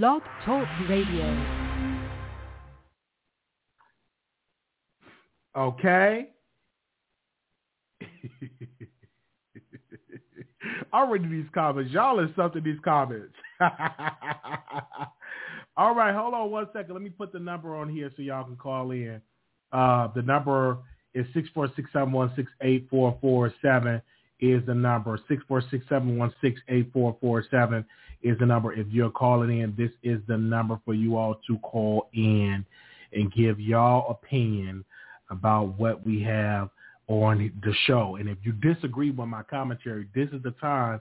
Blog Talk Radio. Okay. I'm reading these comments. Y'all is something these comments. All right, hold on one second. Let me put the number on here so y'all can call in. Uh, the number is six four six is the number. Six four six seven one six eight four four seven is the number. If you're calling in, this is the number for you all to call in and give y'all opinion about what we have on the show. And if you disagree with my commentary, this is the time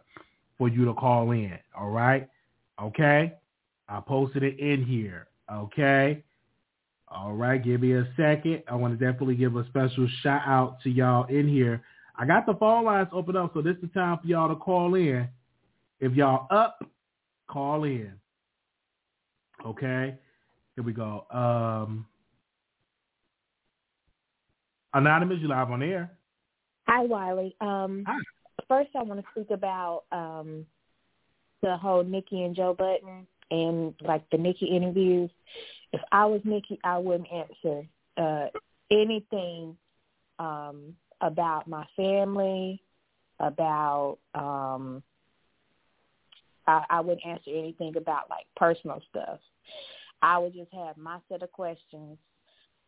for you to call in. All right? Okay? I posted it in here. Okay? All right, give me a second. I want to definitely give a special shout out to y'all in here. I got the phone lines open up, so this is the time for y'all to call in. If y'all up, call in. Okay? Here we go. Um, Anonymous, you live on air. Hi, Wiley. Um, Hi. First, I want to speak about um, the whole Nicki and Joe Budden and like the Nicki interviews. If I was Nicki, I wouldn't answer uh, anything um, about my family, about um, I, I wouldn't answer anything about like personal stuff. I would just have my set of questions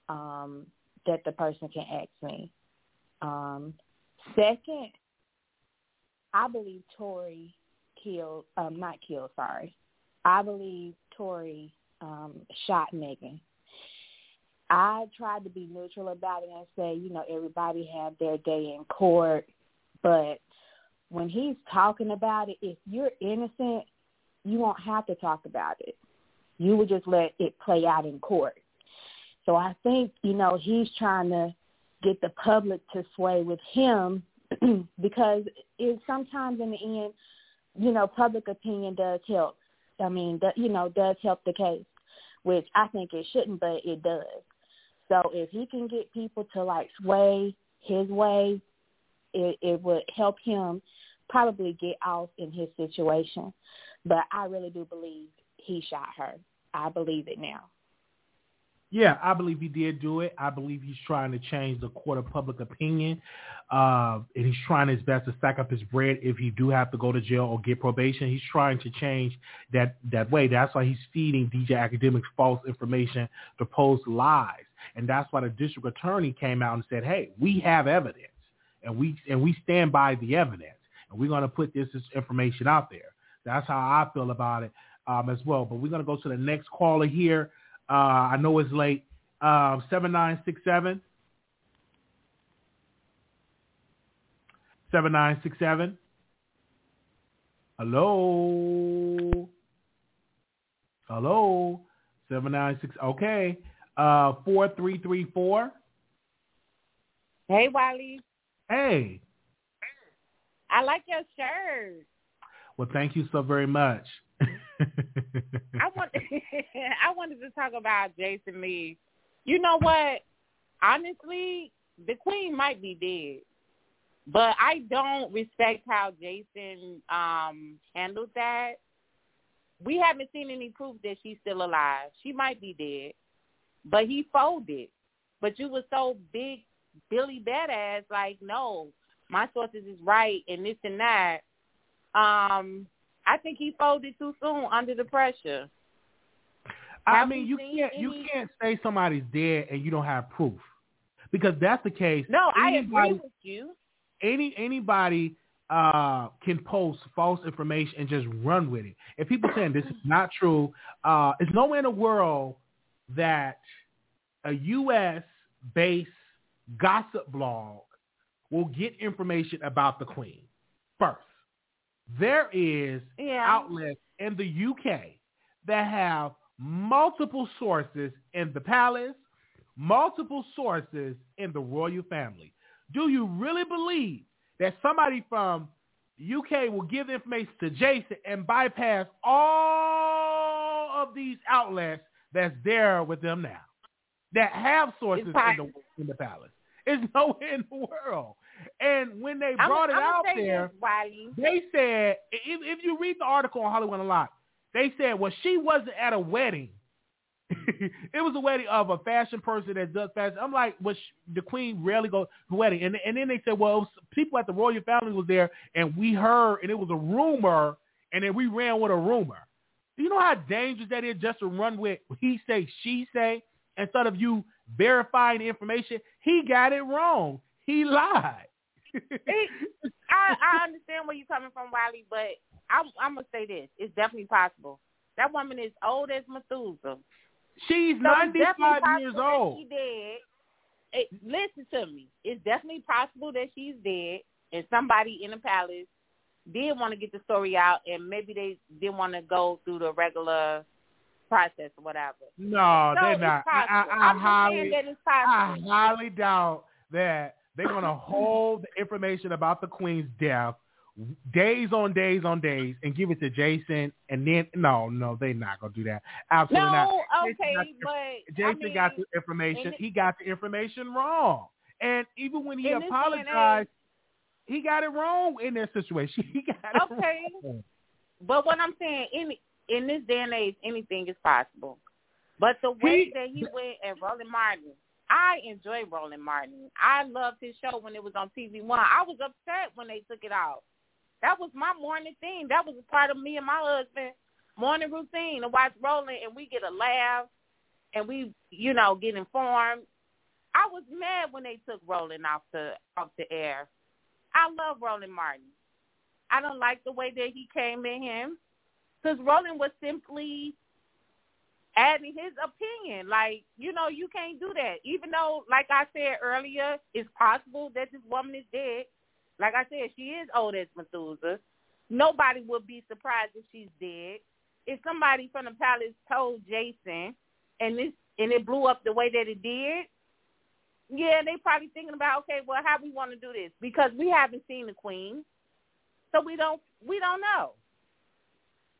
um, that the person can ask me. Um, second, I believe Tory killed, um, not killed, sorry. I believe Tory um, shot Megan. I tried to be neutral about it and say, you know, everybody had their day in court, but when he's talking about it, if you're innocent, you won't have to talk about it. You would just let it play out in court. So I think, you know, he's trying to get the public to sway with him because it sometimes in the end, you know, public opinion does help. I mean, you know, does help the case, which I think it shouldn't, but it does. So if he can get people to like sway his way, it, it would help him probably get off in his situation. But I really do believe he shot her. I believe it now. Yeah, I believe he did do it. I believe he's trying to change the court of public opinion, uh, and he's trying his best to stack up his bread if he do have to go to jail or get probation. He's trying to change that that way. That's why he's feeding DJ Akademiks false information to post lies, and that's why the district attorney came out and said, "Hey, we have evidence, and we and we stand by the evidence, and we're going to put this, this information out there." That's how I feel about it um, as well. But we're going to go to the next caller here. Uh, I know it's late. Uh, 7967. 7967. Hello. Hello. 796. Okay. Uh, 4334. Hey, Wiley. Hey. I like your shirt. Well, thank you so very much. I want I wanted to talk about Jason Lee. You know what? Honestly, the queen might be dead. But I don't respect how Jason um handled that. We haven't seen any proof that she's still alive. She might be dead. But he folded. But you were so big Billy Badass, like, no, my sources is right and this and that. Um, I think he folded too soon under the pressure. I Have mean, you can't you can't say somebody's dead and you don't have proof, because that's the case. No, I agree anybody, with you. Any anybody uh, can post false information and just run with it. If people saying this is not true, uh, there's nowhere in the world that a U.S. based gossip blog will get information about the Queen first. There is Yeah. outlets in the UK that have multiple sources in the palace, multiple sources in the royal family. Do you really believe that somebody from UK will give information to Jason and bypass all of these outlets that's there with them now, that have sources in the in the palace? It's nowhere in the world. And when they I'm- brought it I'm out there, this, they said if, if you read the article on Hollywood Unlocked, They said, well, she wasn't at a wedding. it was a wedding of a fashion person that does fashion. I'm like, well, the queen rarely goes to wedding. And and then they said, well, people at the royal family was there, and we heard, and it was a rumor, and then we ran with a rumor. Do you know how dangerous that is just to run with he say, she say, instead of you verifying the information? He got it wrong. He lied. it, I, I understand where you're coming from, Wiley, but I'm, I'm gonna say this: it's definitely possible. That woman is old as Methuselah. She's so 95 years old. She dead. It, listen to me. It's definitely possible that she's dead, and somebody in the palace did want to get the story out, and maybe they didn't want to go through the regular process or whatever. No, so they're not. I, I, I highly, I highly doubt that they're going to hold the information about the queen's death days on days on days and give it to Jason and then no, no, they're not gonna do that. Absolutely no, not. okay, Jason but Jason I mean, got the information. He got the information wrong. And even when he apologized, he got it wrong in this situation. He got okay. wrong. But what I'm saying, in in this day and age, anything is possible. But the way He- that he went at Roland Martin, I enjoy Roland Martin. I loved his show when it was on TV One. I was upset when they took it out. That was my morning thing. That was a part of me and my husband morning routine to watch Roland and we get a laugh and we, you know, get informed. I was mad when they took Roland off the off the air. I love Roland Martin. I don't like the way that he came in him because Roland was simply adding his opinion. Like, you know, you can't do that. Even though, like I said earlier, it's possible that this woman is dead. Like I said, she is old as Methuselah. Nobody would be surprised if she's dead. If somebody from the palace told Jason and this and it blew up the way that it did, yeah, they probably thinking about, okay, well, how we want to do this because we haven't seen the queen, so we don't we don't know.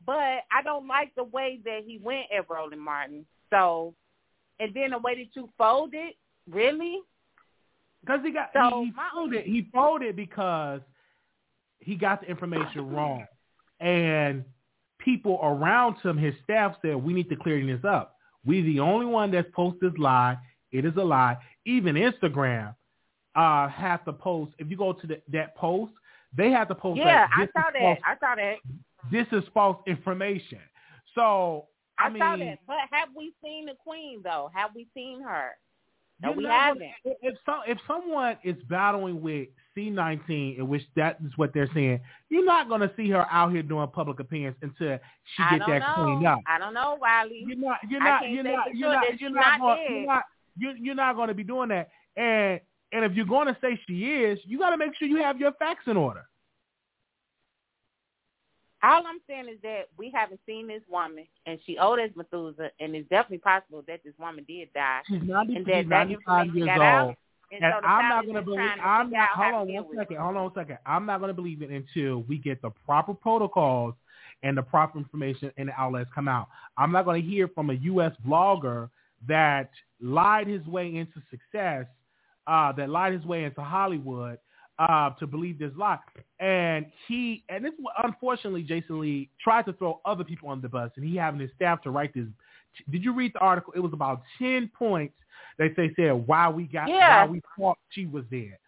But I don't like the way that he went at Roland Martin. So, and then the way that you folded, really? Because he got So, he, he my- folded. He folded because he got the information wrong, and people around him, his staff said, "We need to clear this up. We the only one that's posted this lie. It is a lie. Even Instagram uh have to post. If you go to the, that post, they have to post. Yeah, that I saw that. false- I saw that. This is false information. So I, I, mean, saw that. But have we seen the queen though? Have we seen her? No, we not haven't. if some if someone is battling with C19, in which that is what they're saying, you're not going to see her out here doing public appearance until she I get that know. cleaned up. I don't know, Wiley. You're not. You're not. You're not. You're not. You're not. not going, you're not. You're, you're not going to be doing that. And and if you're going to say she is, you got to make sure you have your facts in order. All I'm saying is that we haven't seen this woman, and she old as Methuselah, and it's definitely possible that this woman did die, She's 90, and she's that that 95 information years old. out. And, And so I'm not going to believe. I'm not. Hold on one second. Hold on one second. I'm not going to believe it until we get the proper protocols and the proper information and the outlets come out. I'm not going to hear from a U.S. blogger that lied his way into success, uh, that lied his way into Hollywood uh, to believe this lie. And he, and this unfortunately, Jason Lee tried to throw other people on the bus, and he having his staff to write this. Did you read the article? It was about ten points that they said why we got Yeah. why we thought she was dead.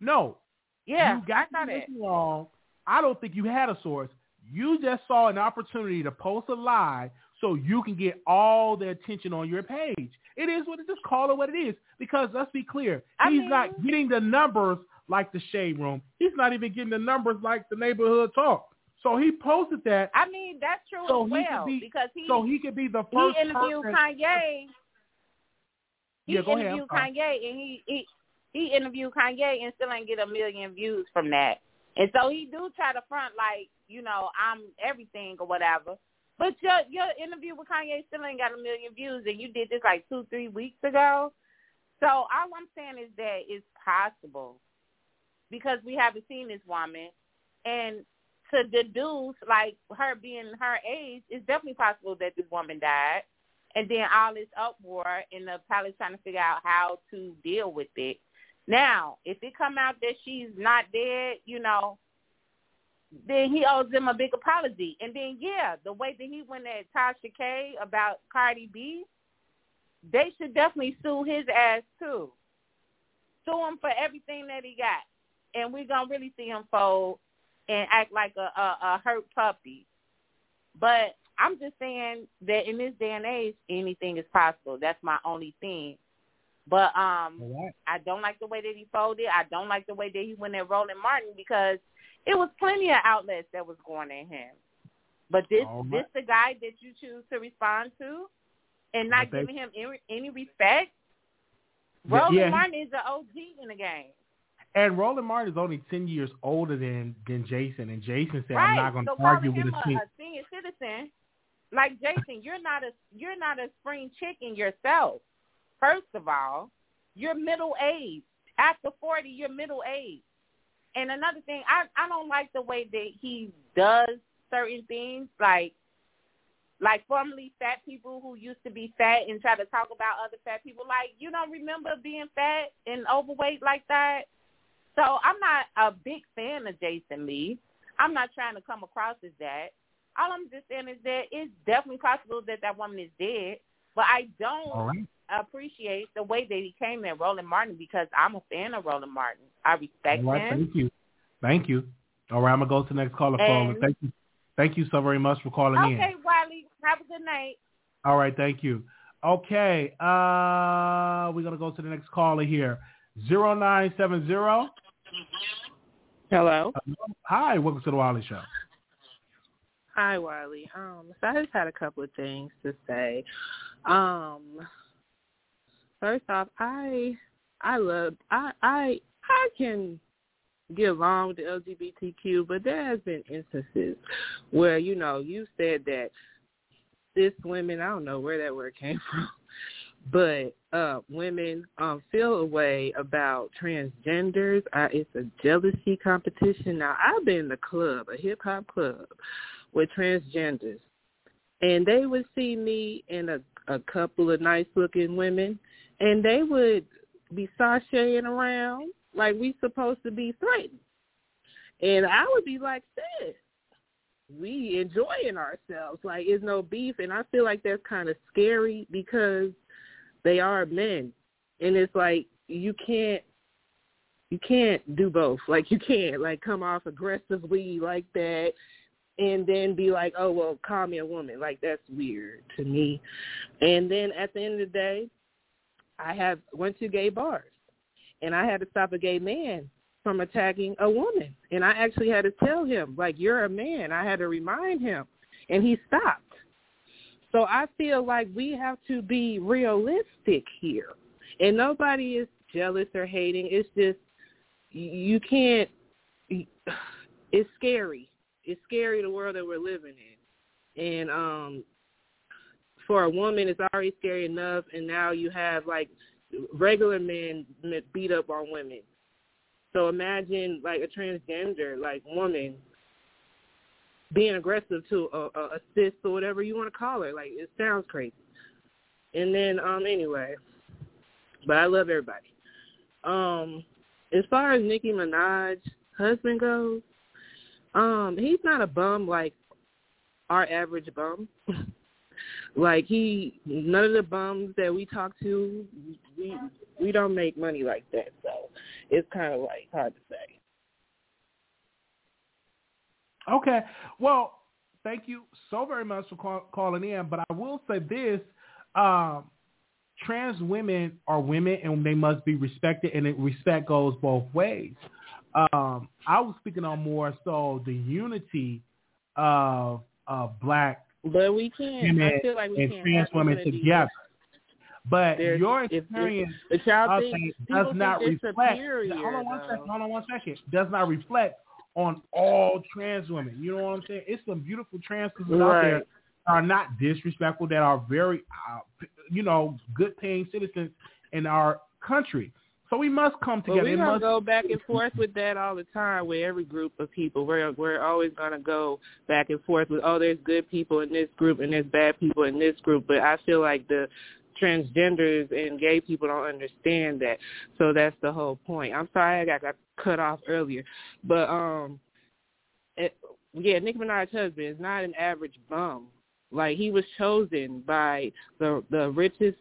No, Yeah, you got I saw the that. wrong. I don't think you had a source. You just saw an opportunity to post a lie so you can get all the attention on your page. It is what it just call it what it is. Because let's be clear, I he's mean- not getting the numbers like the shade room. He's not even getting the numbers like the neighborhood talk. So he posted that I mean, that's true so as he well could be because he so he could be the he first interviewed person. Kanye. He Yeah, go ahead, interviewed. Kanye, and he, he he interviewed Kanye and still ain't get a million views from that. And so he do try to front like you know I'm everything or whatever. But your your interview with Kanye still ain't got a million views, and you did this like two three weeks ago. So all I'm saying is that it's possible because we haven't seen this woman, and to deduce like her being her age, it's definitely possible that this woman died and then all this uproar and the palace trying to figure out how to deal with it. Now, if it come out that she's not dead, you know, then he owes them a big apology. And then yeah, the way that he went at Tasha K about Cardi B, they should definitely sue his ass too. Sue him for everything that he got, and we're gonna really see him fold and act like a, a, a hurt puppy. But I'm just saying that in this day and age, anything is possible. That's my only thing. But um, right. I don't like the way that he folded. I don't like the way that he went at Roland Martin because it was plenty of outlets that was going at him. But this right. this the guy that you choose to respond to, and not giving him any, any respect. Roland yeah. Martin is an OG in the game. And Roland Martin is only ten years older than than Jason, and Jason said, right. "I'm not going to so argue with a, a senior citizen like Jason. You're not a you're not a spring chicken yourself. First of all, you're middle aged. After forty, you're middle aged. And another thing, I I don't like the way that he does certain things, like like formerly fat people who used to be fat and try to talk about other fat people. Like you don't remember being fat and overweight like that. So I'm not a big fan of Jason Lee. I'm not trying to come across as that. All I'm just saying is that it's definitely possible that that woman is dead, but I don't right. Appreciate the way that he came at Roland Martin because I'm a fan of Roland Martin. I respect All right, him. Thank you. Thank you. All right, I'm gonna go to the next caller. Caller, thank you. Thank you so very much for calling okay, in. Okay, Wiley. Have a good night. All right, thank you. Okay, uh, we're gonna go to the next caller here. Zero nine seven zero. Hello. Hi, welcome to the Wiley Show. Hi, Wiley. Um, so I just had a couple of things to say. Um, first off, I I love I I I can get along with the LGBTQ, but there has been instances where you know you said that cis women I don't know where that word came from, but uh women um feel a way about transgenders. Uh, it's a jealousy competition. Now i've been in a club a hip hop club with transgenders and they would see me and a a couple of nice looking women and they would be sashaying around like we supposed to be threatened and i would be like sis we enjoying ourselves like it's no beef and i feel like that's kind of scary because they are men. And it's like you can't you can't do both. Like you can't like come off aggressively like that and then be like, Oh well, call me a woman. Like that's weird to me. And then at the end of the day, I have went to gay bars and I had to stop a gay man from attacking a woman. And I actually had to tell him, like, you're a man. I had to remind him. And he stopped. So I feel like we have to be realistic here. And nobody is jealous or hating. It's just you can't it's scary. It's scary the world that we're living in. And um for a woman it's already scary enough and now you have like regular men beat up on women. So imagine like a transgender like woman being aggressive to a, a, a cis or whatever you want to call her. Like it sounds crazy. And then um anyway, but I love everybody. Um, as far as Nicki Minaj husband goes, um, he's not a bum like our average bum. like he, none of the bums that we talk to, we we don't make money like that. So it's kind of like hard to say. Okay. Well, thank you so very much for call, calling in. But I will say this. Um, trans women are women and they must be respected and it, respect goes both ways. Um, I was speaking on more so the unity of of black but we can't. women I feel like we and can't trans women together. But There's, your experience if, if y'all think, think, does not reflect. Superior, hold on one though. second. Hold on one second. Does not reflect on all trans women. You know what I'm saying? It's some beautiful trans women out there that are not disrespectful, that are very, uh, you know, good paying citizens in our country. So we must come Well, together. we're gonna must- go back and forth with that all the time with every group of people. We're we're always gonna go back and forth with oh, there's good people in this group and there's bad people in this group. But I feel like the transgenders and gay people don't understand that. So that's the whole point. I'm sorry I got, got cut off earlier, but um, it, yeah, Nicki Minaj's husband is not an average bum. Like he was chosen by the the richest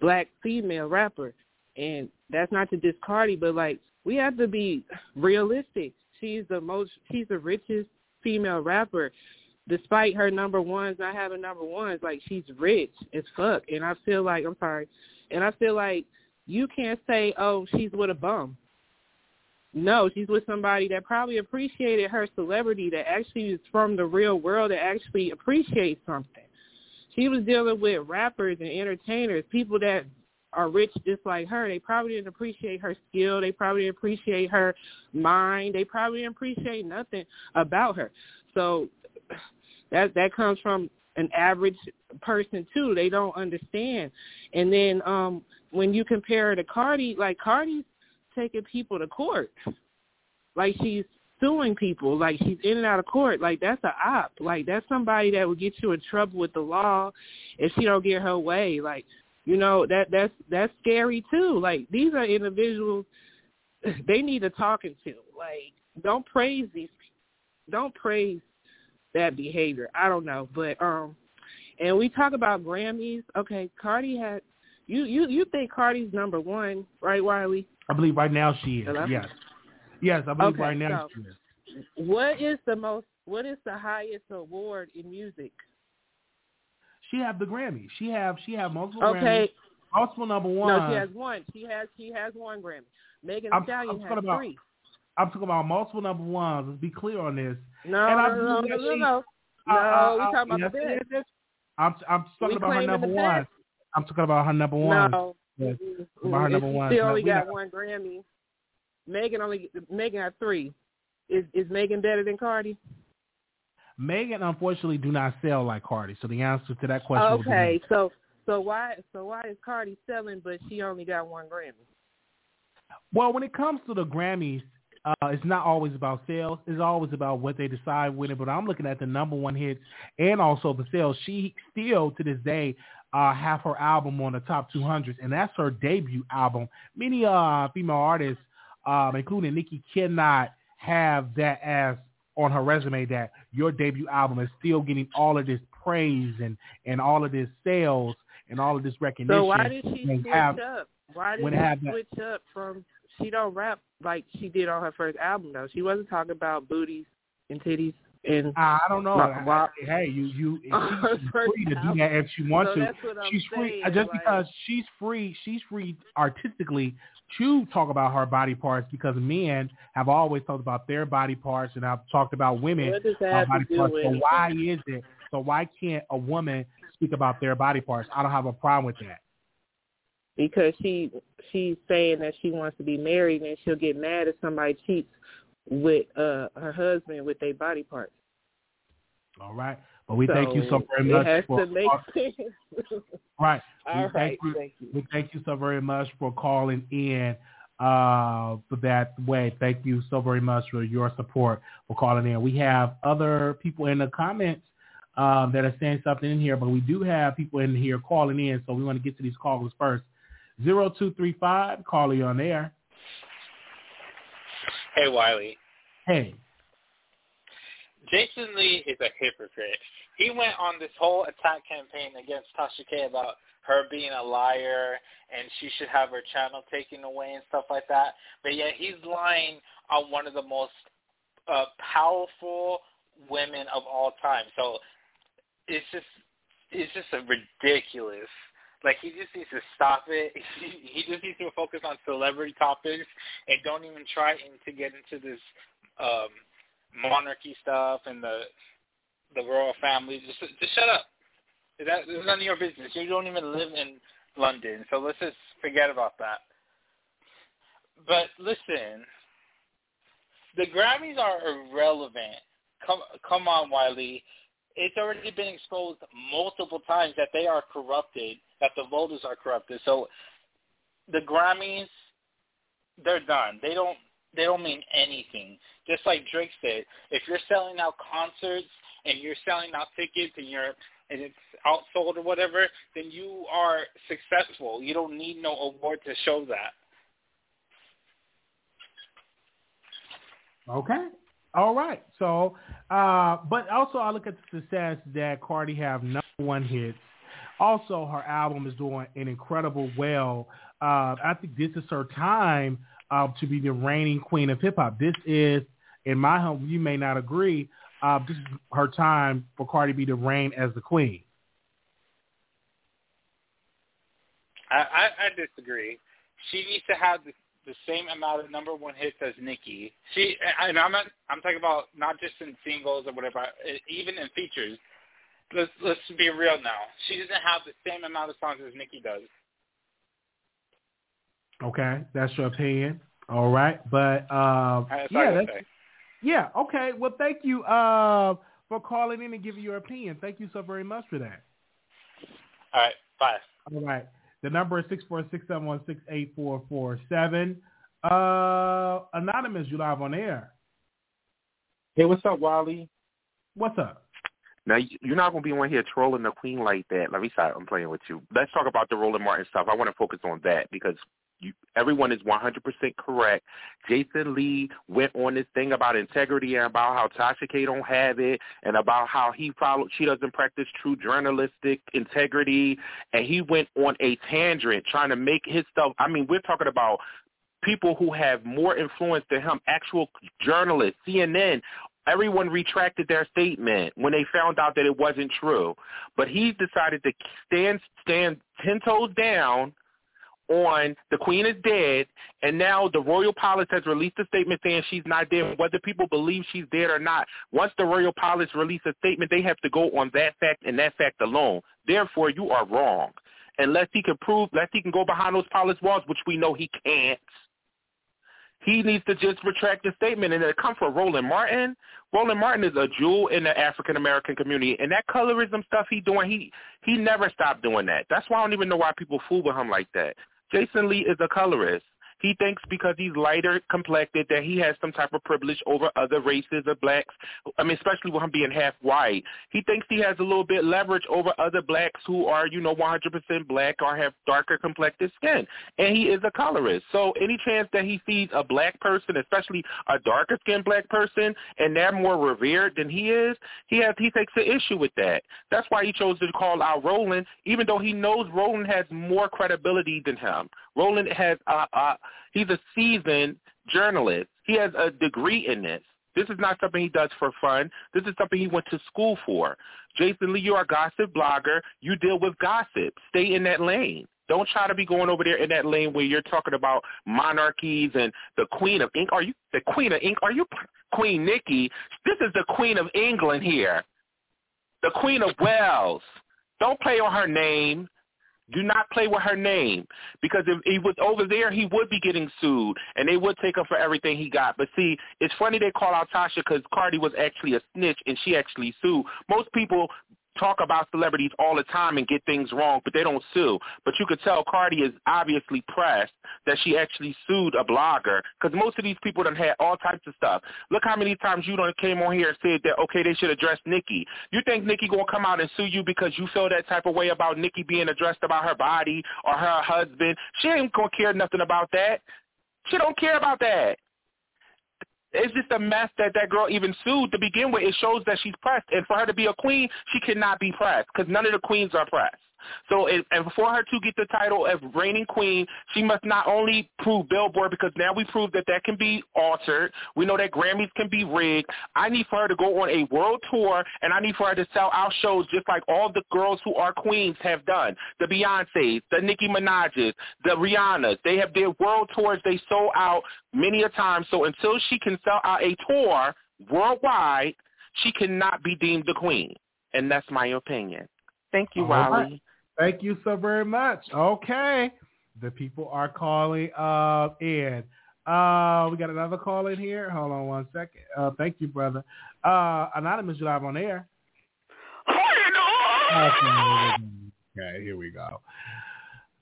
black female rapper, and that's not to diss Cardi, but like we have to be realistic. She's the most, she's the richest female rapper. Despite her number ones not having number ones, like she's rich as fuck. And I feel like I'm sorry, and I feel like you can't say, oh, she's with a bum. No, she's with somebody that probably appreciated her celebrity, that actually is from the real world, that actually appreciates something. She was dealing with rappers and entertainers, people that are rich just like her. They probably didn't appreciate her skill. They probably didn't appreciate her mind. They probably didn't appreciate nothing about her. So that that comes from an average person too. They don't understand. And then um when you compare her to Cardi, like Cardi's taking people to court. Like she's suing people. Like she's in and out of court. Like that's a op. Like that's somebody that will get you in trouble with the law if she don't get her way. Like you know that that's that's scary too. Like these are individuals they need a talking to. Like don't praise these don't praise that behavior. I don't know, but um and we talk about Grammys. Okay, Cardi had you you you think Cardi's number 1, right Wiley? I believe right now she is. Hello? Yes. Yes, I believe Okay, right now so- she is. What is the most what is the highest award in music? She have the Grammy. She have she have multiple Okay, Grammys, multiple number one. no, she has one. She has she has one Grammy. Megan Thee Stallion has about- three. I'm talking about multiple number ones. Let's be clear on this. No, And I no, no, no, no, she- no. Uh, No, uh, we talking about yes, the best. I'm I'm talking We about her number one. I'm talking about her number one. No, Yes. About her number one. No, only we got not- one Grammy. Megan only Megan got three. Is is Megan better than Cardi? Megan, unfortunately, do not sell like Cardi. So the answer to that question Okay, so so why so why is Cardi selling but she only got one Grammy? Well, when it comes to the Grammys, uh, it's not always about sales. It's always about what they decide with it. But I'm looking at the number one hits and also the sales. She still, to this day, uh, have her album on the top 200s, and that's her debut album. Many uh, female artists, um, including Nicki, cannot have that as on her resume that your debut album is still getting all of this praise and, and all of this sales and all of this recognition. So why did she switch have- up? Why did she have that- switch up from she don't rap like she did on her first album though. She wasn't talking about booties and titties and I I don't know. Why- I- I- hey, you you she's free to do that if she wants so to. She's free saying. uh, just like, because she's free. She's free artistically to talk about her body parts because men have always talked about their body parts and I've talked about women what does that uh, body parts. So why is it? So why can't a woman speak about their body parts? I don't have a problem with that. because she she's saying that she wants to be married and she'll get mad if somebody cheats with uh her husband with their body parts. All right, but we thank you so very it much has for to make sense. right. All We right, thank you. thank you. We thank you so very much for calling in uh, for that way. Thank you so very much for your support for calling in. We have other people in the comments um, that are saying something in here, but we do have people in here calling in, so we want to get to these callers first. Zero two three five, caller, you on air. Hey, Wiley. Hey, Jason Lee is a hypocrite. He went on this whole attack campaign against Tasha K about her being a liar and she should have her channel taken away and stuff like that. But yet he's lying on one of the most uh, powerful women of all time. So it's just it's just a ridiculous. Like he just needs to stop it. He, just needs to focus on celebrity topics and don't even try to get into this um monarchy stuff and the the royal family. Just just shut up. That it's none of your business. You don't even live in London, so let's just forget about that. But listen, the Grammys are irrelevant. Come come on, Wiley. It's already been exposed multiple times that they are corrupted, that the voters are corrupted. So the Grammys, they're done. They don't they don't mean anything. Just like Drake said, if you're selling out concerts and you're selling out tickets and you're and it's outsold or whatever, then you are successful. You don't need no award to show that. okay. All right. So, uh, but also I look at the success that Cardi have number one hits. Also, her album is doing an incredible well. Uh, I think this is her time uh, to be the reigning queen of hip hop. This is, in my home, you may not agree. Uh, this is her time for Cardi B to reign as the queen. I, I, I disagree. She needs to have the, the same amount of number one hits as Nicki. She and I'm not, I'm talking about not just in singles or whatever, even in features. Let's let's be real now. She doesn't have the same amount of songs as Nicki does. Okay, that's your opinion. All right, but uh, yeah, that's, yeah. Okay, well, thank you uh, for calling in and giving your opinion. Thank you so very much for that. All right, bye. All right. The number is six four six seven one six eight four four seven. Uh, anonymous, you live on air. Hey, what's up, Wally? What's up? Now you're not gonna be on here trolling the queen like that. Let me stop. I'm playing with you. Let's talk about the Roland Martin stuff. I want to focus on that because you, everyone is 100% correct. Jason Lee went on this thing about integrity and about how Tasha K don't have it and about how he followed, she doesn't practice true journalistic integrity. And he went on a tangent trying to make his stuff. I mean, we're talking about people who have more influence than him, actual journalists, CNN, everyone retracted their statement when they found out that it wasn't true. But he decided to stand stand ten toes down on the queen is dead, and now the royal palace has released a statement saying she's not dead, whether people believe she's dead or not. Once the royal palace releases a statement, they have to go on that fact and that fact alone. Therefore, you are wrong. Unless he can prove, unless he can go behind those palace walls, which we know he can't, he needs to just retract the statement and it come from Roland Martin. Roland Martin is a jewel in the African American community, and that colorism stuff he doing, he he never stopped doing that. That's why I don't even know why people fool with him like that. Jason Lee is a colorist. He thinks because he's lighter complected that he has some type of privilege over other races of blacks. I mean, especially with him being half white. He thinks he has a little bit leverage over other blacks who are, you know, 100% black or have darker complected skin. And he is a colorist. So any chance that he sees a black person, especially a darker skinned black person, and they're more revered than he is, he has he takes an issue with that. That's why he chose to call out Roland, even though he knows Roland has more credibility than him. Roland has uh, uh, he's a seasoned journalist. He has a degree in this. This is not something he does for fun. This is something he went to school for. Jason Lee, you're a gossip blogger. You deal with gossip. Stay in that lane. Don't try to be going over there in that lane where you're talking about monarchies and the Queen of Ink. Are you the Queen of Ink? Are you Queen Nicki? This is the Queen of England here. The Queen of Wales. Don't play on her name. Do not play with her name because if he was over there, he would be getting sued, and they would take him for everything he got. But see, it's funny they call out Tasha because Cardi was actually a snitch and she actually sued. Most people talk about celebrities all the time and get things wrong, but they don't sue. But you could tell Cardi is obviously pressed that she actually sued a blogger because most of these people done had all types of stuff. Look how many times you done came on here and said that, okay, they should address Nicki. You think Nicki going to come out and sue you because you feel that type of way about Nicki being addressed about her body or her husband? She ain't going to care nothing about that. She don't care about that. It's just a mess that that girl even sued to begin with. It shows that she's pressed. And for her to be a queen, she cannot be pressed because none of the queens are pressed. So, it, and for her to get the title of reigning queen, she must not only prove Billboard because now we prove that that can be altered. We know that Grammys can be rigged. I need for her to go on a world tour, and I need for her to sell out shows just like all the girls who are queens have done. The Beyonces, the Nicki Minaj's, the Rihannas. They have their world tours. They sold out many a time. So until she can sell out a tour worldwide, she cannot be deemed the queen. And that's my opinion. Thank you, Wally. Thank you so very much. Okay. The people are calling uh, in. Uh, we got another call in here. Hold on one second. Uh, thank you, brother. Uh, Anonymous, you live on air. Okay, here we go.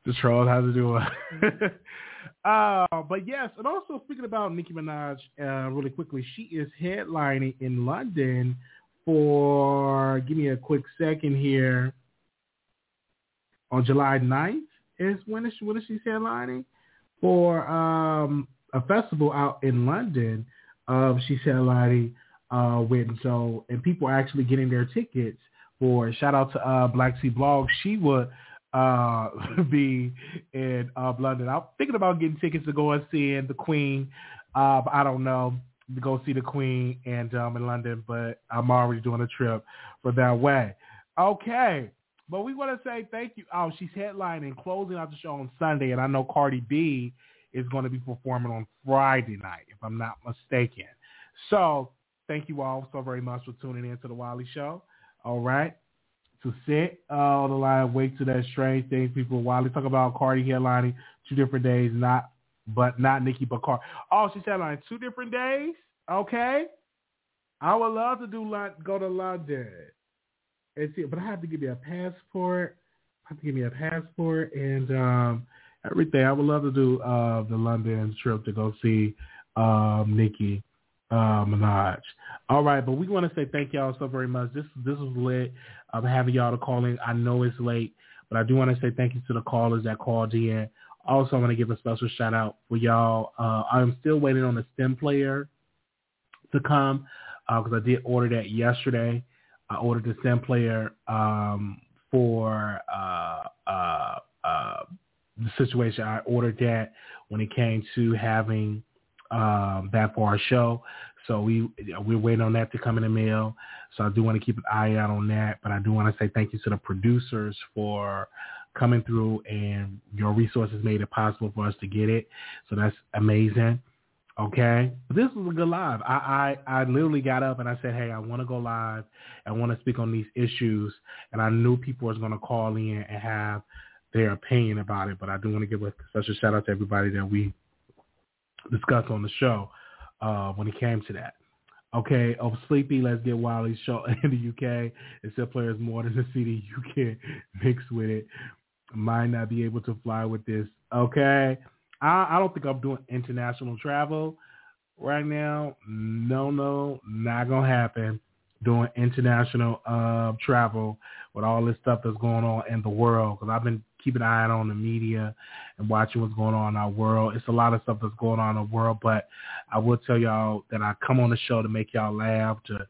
The troll has to do it. uh, but yes, and also speaking about Nicki Minaj, uh, really quickly, she is headlining in London for. Give me a quick second here on July 9th is when is, when is she headlining for um, a festival out in London. Um, she's headlining uh, with so, and people are actually getting their tickets for. Shout out to uh, Black Sea Blog. She would uh, be in uh, London. I'm thinking about getting tickets to go and see the Queen. Uh, I don't know to go see the Queen and um, in London, but I'm already doing a trip for that way. Okay. But we want to say thank you. Oh, she's headlining, closing out the show on Sunday, and I know Cardi B is going to be performing on Friday night, if I'm not mistaken. So thank you all so very much for tuning in to the Wiley Show. All right. To sit uh, on the line, wait to that strange things people Wiley talk about Cardi headlining two different days, not but not Nicki but Cardi. Oh, she's headlining two different days. Okay. I would love to do go to London and see, but I have to give me a passport. I have to give me a passport and um, everything. I would love to do uh, the London trip to go see um, Nicki uh, Minaj. All right, but we want to say thank y'all so very much. This this was lit. I'm having y'all to call in. I know it's late, but I do want to say thank you to the callers that called in. Also, I want to give a special shout out for y'all. Uh, I'm still waiting on the stem player to come because uh, I did order that yesterday. I ordered the stem player um, for uh, uh, uh, the situation. I ordered that when it came to having um, that for our show. So we we're waiting on that to come in the mail. So I do want to keep an eye out on that. But I do want to say thank you to the producers for coming through and your resources made it possible for us to get it. So that's amazing. Okay, this was a good live. I, I I literally got up and I said, hey, I want to go live. I want to speak on these issues, and I knew people was going to call in and have their opinion about it. But I do want to give a special shout out to everybody that we discussed on the show uh, when it came to that. Okay, oh Sleepy, let's get Wiley's show in the UK. It still players more than the CD you can mix with it. Might not be able to fly with this. Okay. I, I don't think I'm doing international travel right now. No, no, not gonna happen. Doing international uh, travel with all this stuff that's going on in the world because I've been keeping an eye on the media and watching what's going on in our world. It's a lot of stuff that's going on in the world, but I will tell y'all that I come on the show to make y'all laugh, to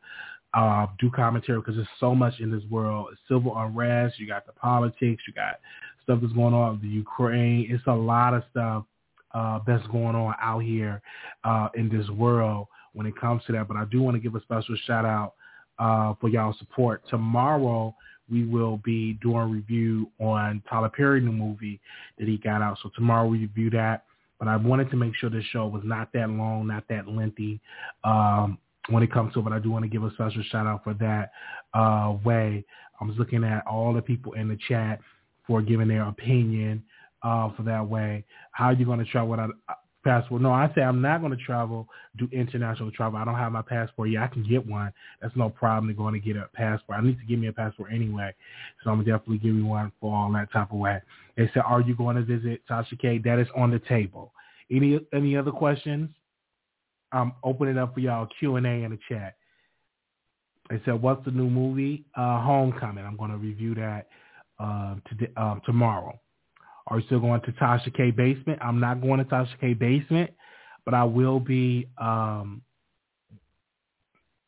uh, do commentary because there's so much in this world. civil unrest, you got the politics, you got stuff that's going on with the Ukraine. It's a lot of stuff uh, that's going on out here uh, in this world when it comes to that. But I do want to give a special shout out uh, for y'all support. Tomorrow we will be doing review on Tyler Perry new movie that he got out. So tomorrow we review that. But I wanted to make sure this show was not that long, not that lengthy um, when it comes to it. But I do want to give a special shout out for that uh, way. I was looking at all the people in the chat for giving their opinion uh, for that way. How are you going to travel without a passport? No, I say I'm not going to travel, do international travel. I don't have my passport yet. I can get one. That's no problem to going to get a passport. I need to give me a passport anyway. So I'm definitely give me one for all that type of way. They said, are you going to visit Tasha K? That is on the table. Any any other questions? I'm opening up for y'all Q&A in the chat. They said, what's the new movie? Uh, Homecoming. I'm going to review that uh, uh, tomorrow. Are still going to Tasha K basement? I'm not going to Tasha K basement, but I will be um,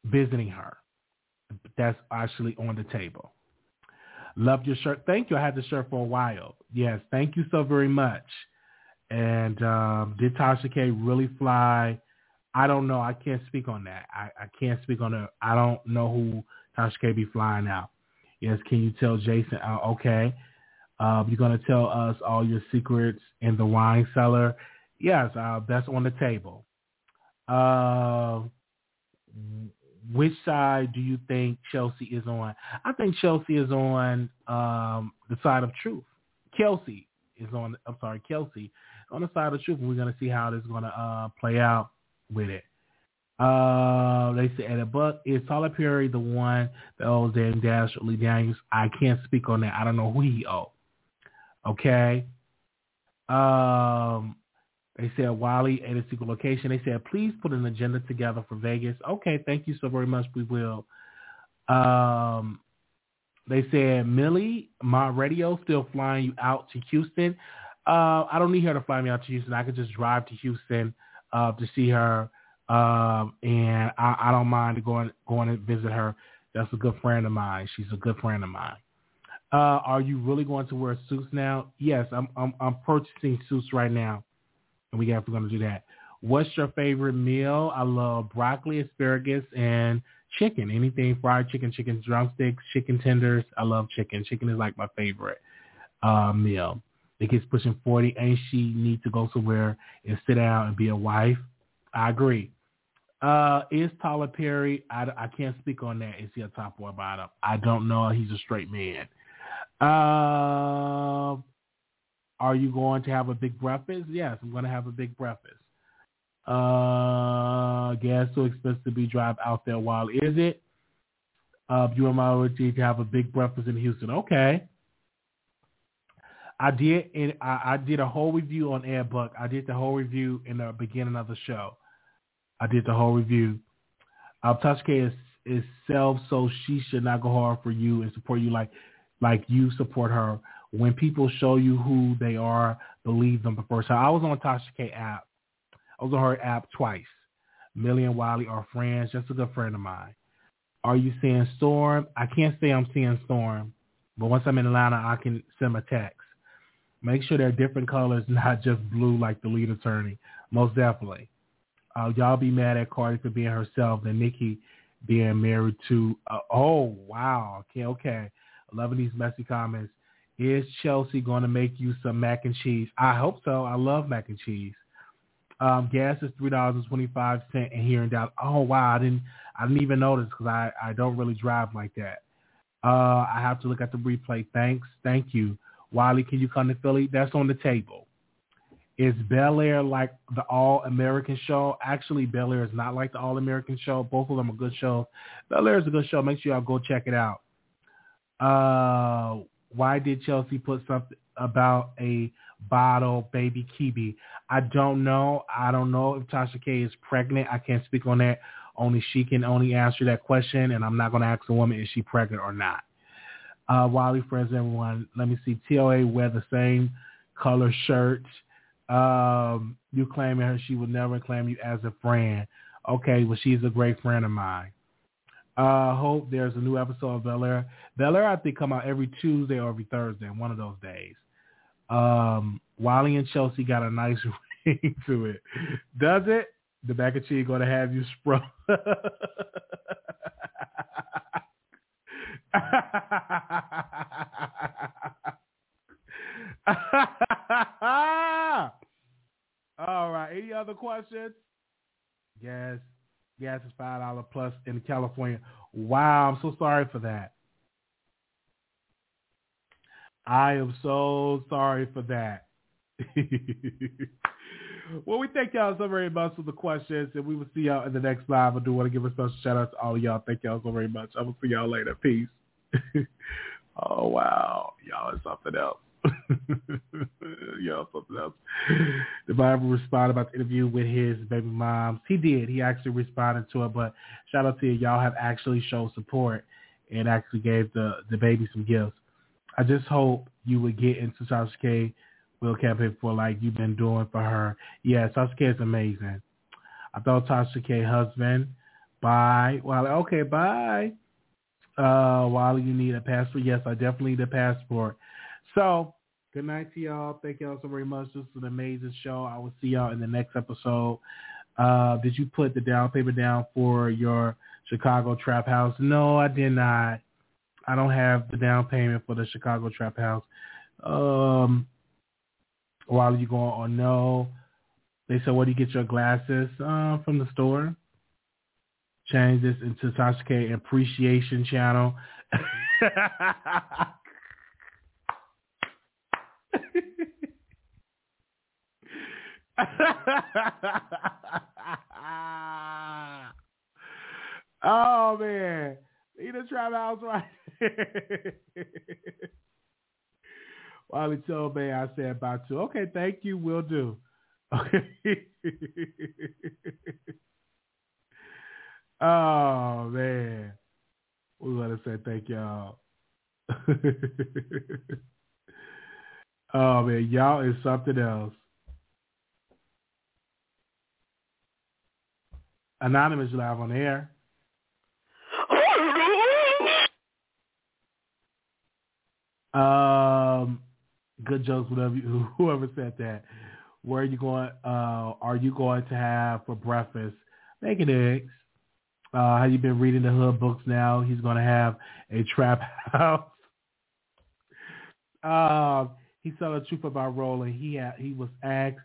visiting her. That's actually on the table. Love your shirt. Thank you. I had the shirt for a while. Yes, thank you so very much. And um, did Tasha K really fly? I don't know. I can't speak on that. I, I can't speak on it. I don't know who Tasha K be flying out. Yes, can you tell Jason? Uh, okay. Uh, you're going to tell us all your secrets in the wine cellar. Yes, uh, that's on the table. Uh, which side do you think Chelsea is on? I think Chelsea is on um, the side of truth. Kelsey is on. I'm sorry, Kelsey on the side of truth, and we're going to see how this is going to uh, play out with it. Uh, they said at a buck is Tyler Perry the one that owes Dan Dash Lee Daniels. I can't speak on that. I don't know who he owes. Okay. Um, they said Wiley at a secret location. They said, please put an agenda together for Vegas. Okay, thank you so very much. We will. Um, they said, Millie, my radio still flying you out to Houston. Uh, I don't need her to fly me out to Houston. I could just drive to Houston uh, to see her um, and I, I don't mind going going to visit her. That's a good friend of mine. She's a good friend of mine. Uh, are you really going to wear suits now? Yes, I'm I'm, I'm purchasing suits right now, and we have to going to do that. What's your favorite meal? I love broccoli, asparagus, and chicken. Anything fried chicken, chicken drumsticks, chicken tenders. I love chicken. Chicken is like my favorite uh, meal. It gets pushing 40. Ain't she need to go somewhere and sit down and be a wife? I agree. Uh, is Tyler Perry? I, I can't speak on that. Is he a top or bottom? I don't know. He's a straight man. Uh, are you going to have a big breakfast? Yes, I'm going to have a big breakfast. Uh, gas so expensive to be drive out there. While is it? Uh, you and my to have a big breakfast in Houston. Okay. I did, and I, I did a whole review on Airbuck. I did the whole review in the beginning of the show. I did the whole review. Uh, Tasha is is self, so she should not go hard for you and support you like like you support her. When people show you who they are, believe them the first time. I was on Tasha K app. I was on her app twice. Millie and Wiley are friends, just a good friend of mine. Are you seeing Storm? I can't say I'm seeing Storm, but once I'm in Atlanta, I can send a text. Make sure they're different colors, not just blue like the lead attorney. Most definitely. Uh, y'all be mad at Cardi for being herself and Nicki being married to. Uh, oh wow. Okay, okay. Loving these messy comments. Is Chelsea going to make you some mac and cheese? I hope so. I love mac and cheese. Um, gas is three dollars and twenty five cent, and here in Dallas. Oh wow, I didn't I didn't even notice because I I don't really drive like that. Uh, I have to look at the replay. Thanks, thank you, Wiley. Can you come to Philly? That's on the table. Is Bel Air like the All American show? Actually, Bel Air is not like the All American show. Both of them are good shows. Bel Air is a good show. Make sure y'all go check it out. Uh, why did Chelsea put something about a bottle baby Kibi? I don't know. I don't know if Tasha K is pregnant. I can't speak on that. Only she can only answer that question, and I'm not going to ask a woman is she pregnant or not. Uh, Wiley friends, everyone. Let me see. TOA wear the same color shirt. Um, you claiming her, she would never claim you as a friend. Okay, well, she's a great friend of mine. Uh, hope there's a new episode of Bel Air. Bel Air, I think, come out every Tuesday or every Thursday, one of those days. Um, and Chelsea got a nice ring to it. Does it? The mac and cheese going to have you sprung. All right. Any other questions? Gas. Gas is five dollar plus in California. Wow, I'm so sorry for that. I am so sorry for that. well, we thank y'all so very much for the questions, and we will see y'all in the next live. I do want to give a special shout out to all y'all. Thank y'all so very much. I will see y'all later. Peace. oh wow, y'all are something else. Yo, something else. The Bible responded about the interview with his baby moms. He did. He actually responded to it, but shout out to you. Y'all have actually showed support and actually gave the, the baby some gifts. I just hope you would get into K will campaign for like you've been doing for her. Yeah, K is amazing. I thought K husband. Bye. Well, okay, bye. Uh, while you need a passport, yes, I definitely need a passport. So good night to y'all. Thank y'all so very much. This is an amazing show. I will see y'all in the next episode. Uh, did you put the down payment down for your Chicago Trap House? No, I did not. I don't have the down payment for the Chicago Trap House. Um, while you going on no, they said, where do you get your glasses? Uh, from the store. Change this into K Appreciation Channel. oh man, eat a trap house right. Wally told me I said about to. Okay, thank you. Will do. Okay. oh man, we want to say thank y'all. oh man, y'all is something else. Anonymous live on the air. Um, good jokes, whatever. You, whoever said that. Where are you going? Uh, are you going to have for breakfast? Bacon eggs. Uh, have you been reading the hood books now? He's going to have a trap house. Uh, he saw the truth about rolling. He had, he was asked,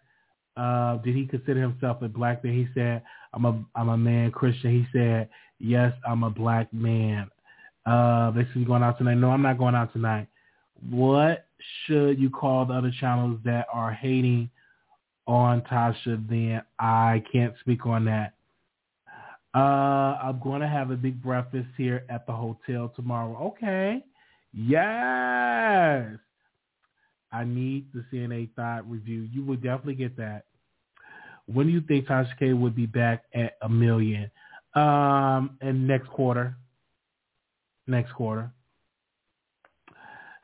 uh, did he consider himself a black man? He said, I'm a I'm a man Christian. He said, yes, I'm a black man. Uh, basically going out tonight. No, I'm not going out tonight. What should you call the other channels that are hating on Tasha? Then I can't speak on that. Uh, I'm going to have a big breakfast here at the hotel tomorrow. Okay. Yes. I need the CNA thought review. You will definitely get that. When do you think Tasha K would be back at a million? Um, in next quarter. Next quarter.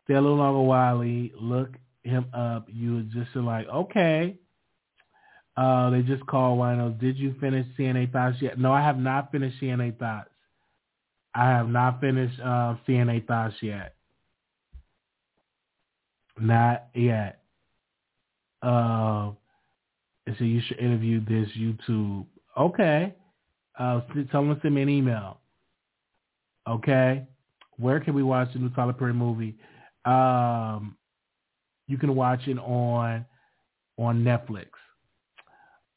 Stay a little longer, Wiley. Look him up. You just like, okay. Uh, they just called Wino. Did you finish CNA Thoughts yet? No, I have not finished CNA Thoughts. I have not finished uh, CNA Thoughts yet. Not yet. Uh, so you should interview this YouTube. Okay. Uh, tell them to send me an email. Okay. Where can we watch the new Tyler Perry movie? Um, you can watch it on on Netflix.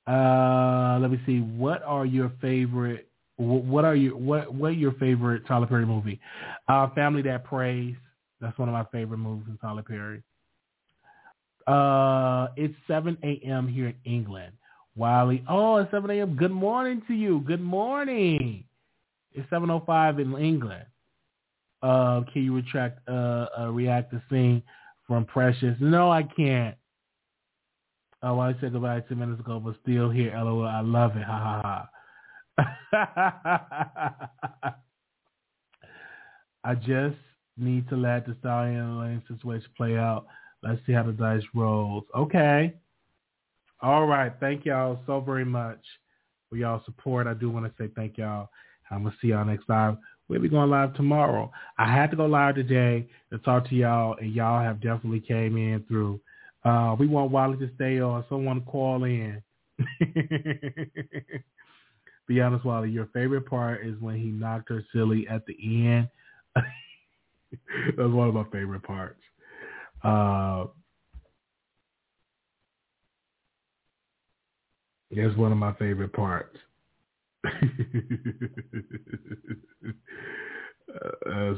Uh, let me see. What are your favorite? What are your what what your favorite Tyler Perry movie? Uh, Family That Preys. That's one of my favorite movies in Tyler Perry. Uh, it's 7 a.m. here in England. Wiley, oh, it's 7 a.m. Good morning to you. Good morning. It's 7.05 in England. Uh, can you retract, uh, uh, react to scene from Precious? No, I can't. Oh, I said goodbye 10 minutes ago, but still here. LOL. I love it. Ha ha ha. I just need to let the stallion and Lanez situation play out. Let's see how the dice rolls. Okay. All right. Thank y'all so very much for y'all support. I do want to say thank y'all. I'm going to see y'all next time. We'll be going live tomorrow. I had to go live today to talk to y'all, and y'all have definitely came in through. Uh, we want Wally to stay on. Someone call in. Be honest, Wally, your favorite part is when he knocked her silly at the end. That's one of my favorite parts. Uh, that's one of my favorite parts. that's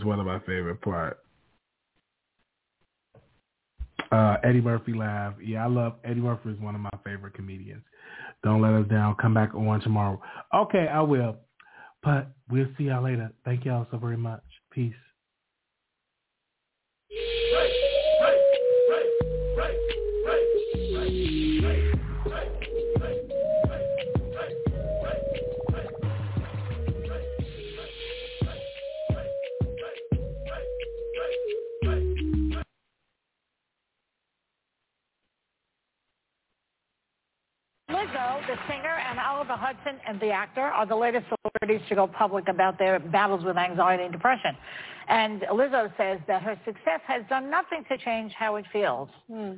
one of my favorite parts. Uh, Eddie Murphy laugh. Yeah, I love Eddie Murphy is one of my favorite comedians. Don't let us down. Come back on tomorrow. Okay, I will. But we'll see y'all later. Thank y'all so very much. Peace. The singer, and Oliver Hudson, and the actor, are the latest celebrities to go public about their battles with anxiety and depression. And Lizzo says that her success has done nothing to change how it feels. Hmm.